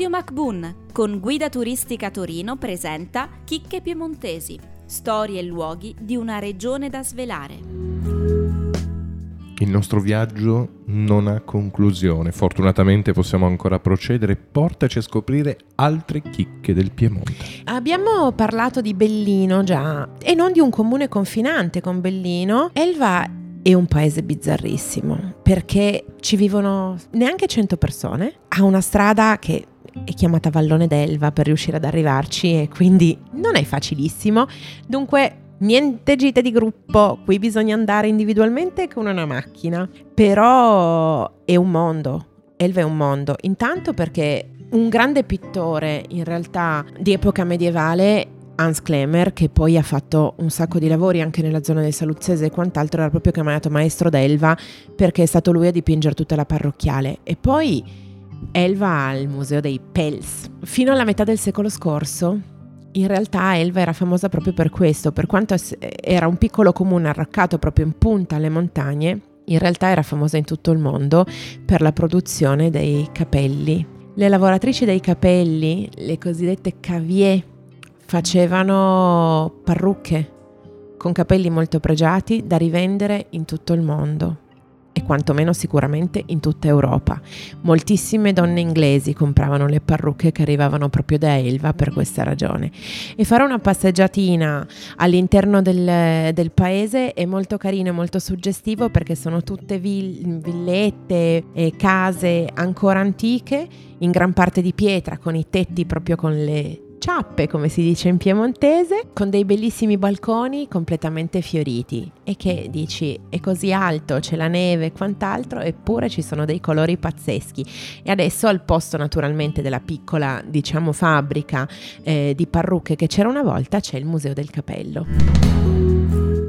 Radio MacBoon con Guida Turistica Torino presenta Chicche Piemontesi, storie e luoghi di una regione da svelare. Il nostro viaggio non ha conclusione, fortunatamente possiamo ancora procedere, portaci a scoprire altre chicche del Piemonte. Abbiamo parlato di Bellino già e non di un comune confinante con Bellino. Elva è un paese bizzarrissimo perché ci vivono neanche 100 persone, ha una strada che è chiamata Vallone d'Elva per riuscire ad arrivarci e quindi non è facilissimo. Dunque niente gite di gruppo, qui bisogna andare individualmente con una macchina, però è un mondo. Elva è un mondo, intanto perché un grande pittore in realtà di epoca medievale Hans Klemer, che poi ha fatto un sacco di lavori anche nella zona del Saluzzese e quant'altro, era proprio chiamato maestro d'Elva perché è stato lui a dipingere tutta la parrocchiale. E poi Elva ha il museo dei Pels. Fino alla metà del secolo scorso, in realtà Elva era famosa proprio per questo, per quanto era un piccolo comune arroccato proprio in punta alle montagne, in realtà era famosa in tutto il mondo per la produzione dei capelli. Le lavoratrici dei capelli, le cosiddette cavier, facevano parrucche con capelli molto pregiati da rivendere in tutto il mondo e quantomeno sicuramente in tutta Europa. Moltissime donne inglesi compravano le parrucche che arrivavano proprio da Elva per questa ragione. E fare una passeggiatina all'interno del, del paese è molto carino e molto suggestivo perché sono tutte vill- villette e case ancora antiche, in gran parte di pietra, con i tetti proprio con le ciappe, come si dice in piemontese, con dei bellissimi balconi completamente fioriti e che dici è così alto, c'è la neve e quant'altro, eppure ci sono dei colori pazzeschi. E adesso al posto naturalmente della piccola, diciamo, fabbrica eh, di parrucche che c'era una volta, c'è il Museo del Capello.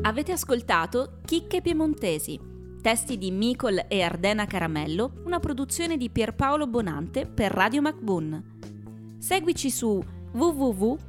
Avete ascoltato Chicche Piemontesi, testi di Micol e Ardena Caramello, una produzione di Pierpaolo Bonante per Radio MacBoon. Seguici su www.mbun.it.